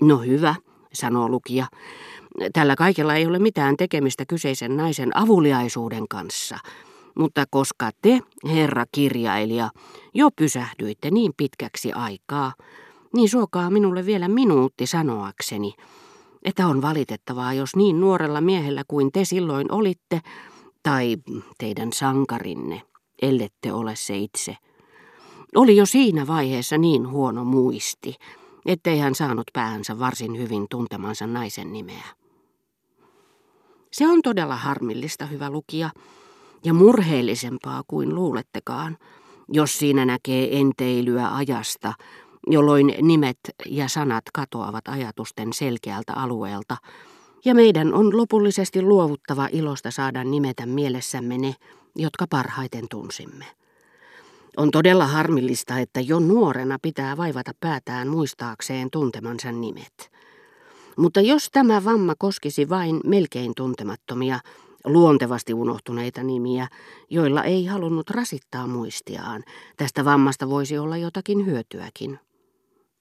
No hyvä, sanoo lukija. Tällä kaikella ei ole mitään tekemistä kyseisen naisen avuliaisuuden kanssa. Mutta koska te, herra kirjailija, jo pysähdyitte niin pitkäksi aikaa, niin suokaa minulle vielä minuutti sanoakseni, että on valitettavaa, jos niin nuorella miehellä kuin te silloin olitte, tai teidän sankarinne, ellette ole se itse, oli jo siinä vaiheessa niin huono muisti, ettei hän saanut päänsä varsin hyvin tuntemansa naisen nimeä. Se on todella harmillista, hyvä lukija, ja murheellisempaa kuin luulettekaan, jos siinä näkee enteilyä ajasta, jolloin nimet ja sanat katoavat ajatusten selkeältä alueelta, ja meidän on lopullisesti luovuttava ilosta saada nimetä mielessämme ne, jotka parhaiten tunsimme. On todella harmillista, että jo nuorena pitää vaivata päätään muistaakseen tuntemansa nimet. Mutta jos tämä vamma koskisi vain melkein tuntemattomia, luontevasti unohtuneita nimiä, joilla ei halunnut rasittaa muistiaan, tästä vammasta voisi olla jotakin hyötyäkin.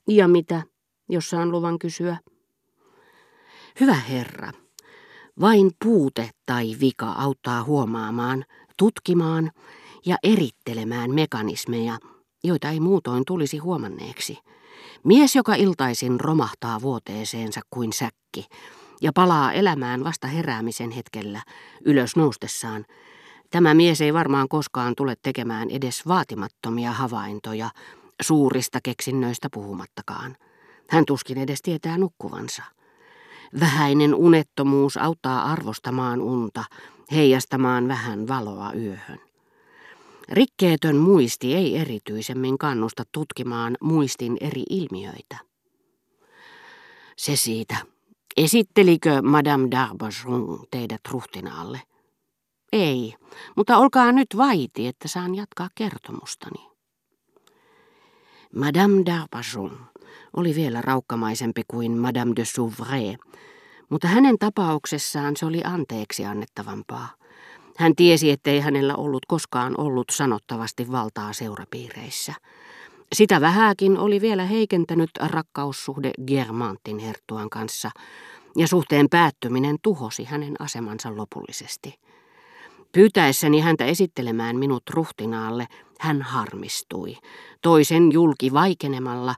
Ja mitä, jos saan luvan kysyä? Hyvä herra, vain puute tai vika auttaa huomaamaan, tutkimaan ja erittelemään mekanismeja, joita ei muutoin tulisi huomanneeksi. Mies, joka iltaisin romahtaa vuoteeseensa kuin säkki ja palaa elämään vasta heräämisen hetkellä ylös noustessaan, tämä mies ei varmaan koskaan tule tekemään edes vaatimattomia havaintoja, suurista keksinnöistä puhumattakaan. Hän tuskin edes tietää nukkuvansa. Vähäinen unettomuus auttaa arvostamaan unta, heijastamaan vähän valoa yöhön. Rikkeetön muisti ei erityisemmin kannusta tutkimaan muistin eri ilmiöitä. Se siitä. Esittelikö Madame d'Arbajon teidät ruhtinaalle? Ei, mutta olkaa nyt vaiti, että saan jatkaa kertomustani. Madame d'Arbajon oli vielä raukkamaisempi kuin Madame de Souvray, mutta hänen tapauksessaan se oli anteeksi annettavampaa. Hän tiesi, ettei hänellä ollut koskaan ollut sanottavasti valtaa seurapiireissä. Sitä vähääkin oli vielä heikentänyt rakkaussuhde Germantin herttuan kanssa, ja suhteen päättyminen tuhosi hänen asemansa lopullisesti. Pyytäessäni häntä esittelemään minut ruhtinaalle, hän harmistui, toisen julki vaikenemalla,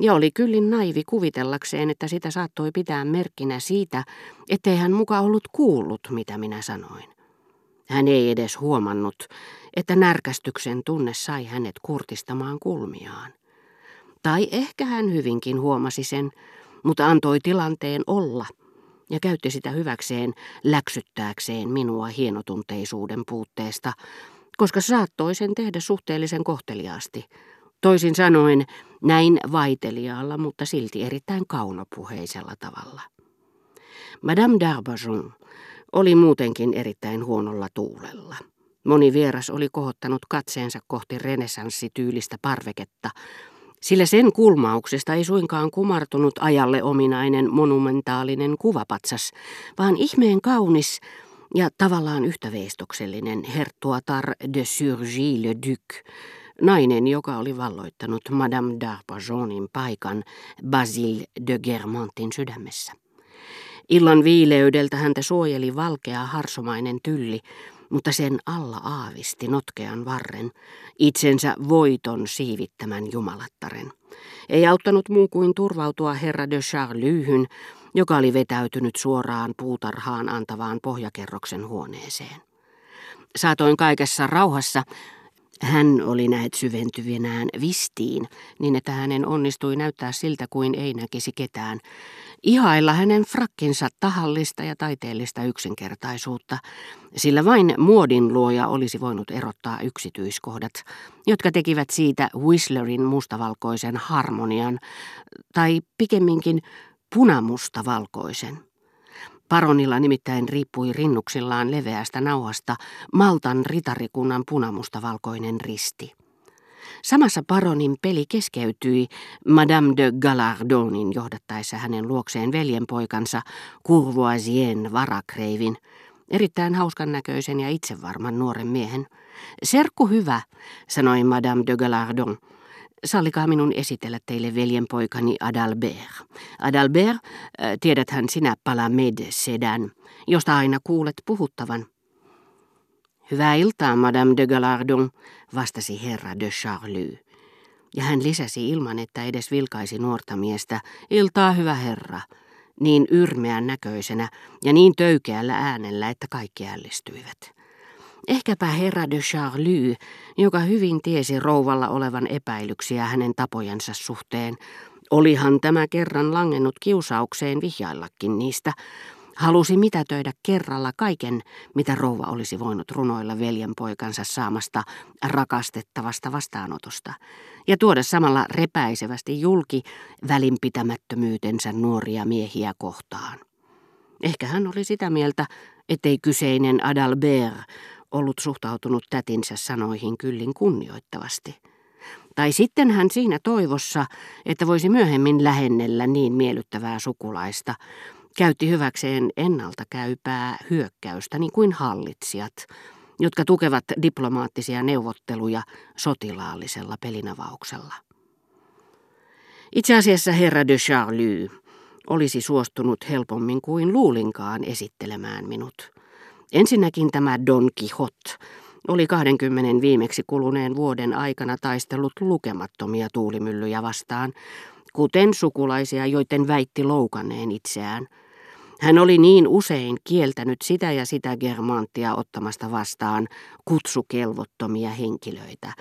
ja oli kyllin naivi kuvitellakseen, että sitä saattoi pitää merkkinä siitä, ettei hän muka ollut kuullut, mitä minä sanoin. Hän ei edes huomannut, että närkästyksen tunne sai hänet kurtistamaan kulmiaan. Tai ehkä hän hyvinkin huomasi sen, mutta antoi tilanteen olla ja käytti sitä hyväkseen läksyttääkseen minua hienotunteisuuden puutteesta, koska saattoi sen tehdä suhteellisen kohteliaasti. Toisin sanoen näin vaiteliaalla, mutta silti erittäin kaunopuheisella tavalla. Madame d'Arbajon oli muutenkin erittäin huonolla tuulella. Moni vieras oli kohottanut katseensa kohti renessanssityylistä parveketta, sillä sen kulmauksesta ei suinkaan kumartunut ajalle ominainen monumentaalinen kuvapatsas, vaan ihmeen kaunis ja tavallaan yhtäveistoksellinen herttuatar de Surgy le Duc, nainen, joka oli valloittanut Madame d'Arpajonin paikan Basile de Germantin sydämessä. Illan viileydeltä häntä suojeli valkea harsomainen tylli, mutta sen alla aavisti notkean varren, itsensä voiton siivittämän jumalattaren. Ei auttanut muu kuin turvautua herra de Charlyhyn, joka oli vetäytynyt suoraan puutarhaan antavaan pohjakerroksen huoneeseen. Saatoin kaikessa rauhassa hän oli näet syventyvinään vistiin, niin että hänen onnistui näyttää siltä kuin ei näkisi ketään. Ihailla hänen frakkinsa tahallista ja taiteellista yksinkertaisuutta, sillä vain muodin luoja olisi voinut erottaa yksityiskohdat, jotka tekivät siitä Whistlerin mustavalkoisen harmonian, tai pikemminkin punamustavalkoisen. Paronilla nimittäin riippui rinnuksillaan leveästä nauhasta Maltan ritarikunnan punamustavalkoinen risti. Samassa paronin peli keskeytyi Madame de Gallardonin johdattaessa hänen luokseen veljenpoikansa Courvoisien varakreivin, erittäin hauskan näköisen ja itsevarman nuoren miehen. Serkku hyvä, sanoi Madame de Gallardon. Sallikaa minun esitellä teille veljenpoikani Adalbert. Adalbert, äh, tiedäthän sinä Palamed Sedan, josta aina kuulet puhuttavan. Hyvää iltaa, Madame de Galardon, vastasi herra de Charlie. Ja hän lisäsi ilman, että edes vilkaisi nuorta miestä, iltaa hyvä herra, niin yrmeän näköisenä ja niin töykeällä äänellä, että kaikki ällistyivät. Ehkäpä herra de Charlie, joka hyvin tiesi rouvalla olevan epäilyksiä hänen tapojensa suhteen, olihan tämä kerran langennut kiusaukseen vihjaillakin niistä, halusi mitätöidä kerralla kaiken, mitä rouva olisi voinut runoilla veljenpoikansa saamasta rakastettavasta vastaanotosta, ja tuoda samalla repäisevästi julki välinpitämättömyytensä nuoria miehiä kohtaan. Ehkä hän oli sitä mieltä, ettei kyseinen Adalbert ollut suhtautunut tätinsä sanoihin kyllin kunnioittavasti. Tai sitten hän siinä toivossa, että voisi myöhemmin lähennellä niin miellyttävää sukulaista, käytti hyväkseen ennalta käypää hyökkäystä niin kuin hallitsijat, jotka tukevat diplomaattisia neuvotteluja sotilaallisella pelinavauksella. Itse asiassa herra de Charlie olisi suostunut helpommin kuin luulinkaan esittelemään minut. Ensinnäkin tämä Don Quixote oli 20 viimeksi kuluneen vuoden aikana taistellut lukemattomia tuulimyllyjä vastaan, kuten sukulaisia, joiden väitti loukanneen itseään. Hän oli niin usein kieltänyt sitä ja sitä germanttia ottamasta vastaan kutsukelvottomia henkilöitä,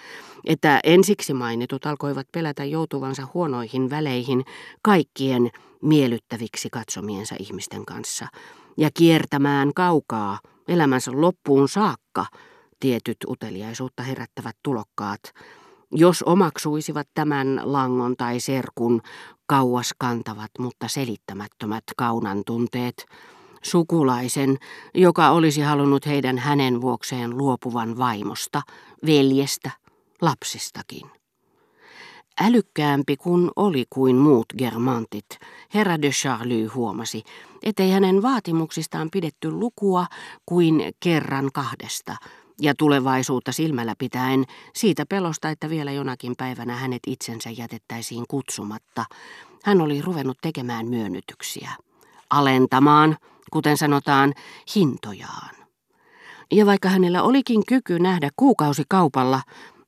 että ensiksi mainitut alkoivat pelätä joutuvansa huonoihin väleihin kaikkien miellyttäviksi katsomiensa ihmisten kanssa ja kiertämään kaukaa elämänsä loppuun saakka tietyt uteliaisuutta herättävät tulokkaat, jos omaksuisivat tämän langon tai serkun kauas kantavat, mutta selittämättömät kaunan tunteet, sukulaisen, joka olisi halunnut heidän hänen vuokseen luopuvan vaimosta, veljestä, lapsistakin. Älykkäämpi kun oli kuin muut germantit, herra de Charlie huomasi, ettei hänen vaatimuksistaan pidetty lukua kuin kerran kahdesta, ja tulevaisuutta silmällä pitäen siitä pelosta, että vielä jonakin päivänä hänet itsensä jätettäisiin kutsumatta, hän oli ruvennut tekemään myönnytyksiä, alentamaan, kuten sanotaan, hintojaan. Ja vaikka hänellä olikin kyky nähdä kuukausikaupalla,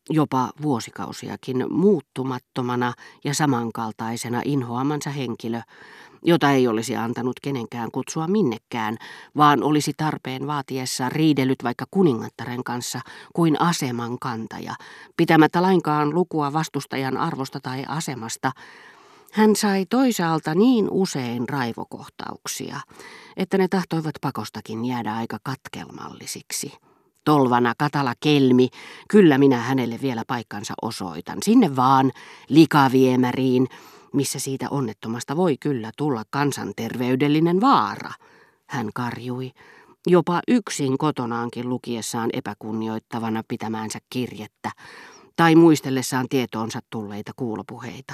jopa vuosikausiakin muuttumattomana ja samankaltaisena inhoamansa henkilö, jota ei olisi antanut kenenkään kutsua minnekään, vaan olisi tarpeen vaatiessa riidellyt vaikka kuningattaren kanssa kuin aseman kantaja, pitämättä lainkaan lukua vastustajan arvosta tai asemasta, hän sai toisaalta niin usein raivokohtauksia, että ne tahtoivat pakostakin jäädä aika katkelmallisiksi. Tolvana katala kelmi, kyllä minä hänelle vielä paikkansa osoitan. Sinne vaan, likaviemäriin, missä siitä onnettomasta voi kyllä tulla kansanterveydellinen vaara, hän karjui, jopa yksin kotonaankin lukiessaan epäkunnioittavana pitämäänsä kirjettä tai muistellessaan tietoonsa tulleita kuulopuheita.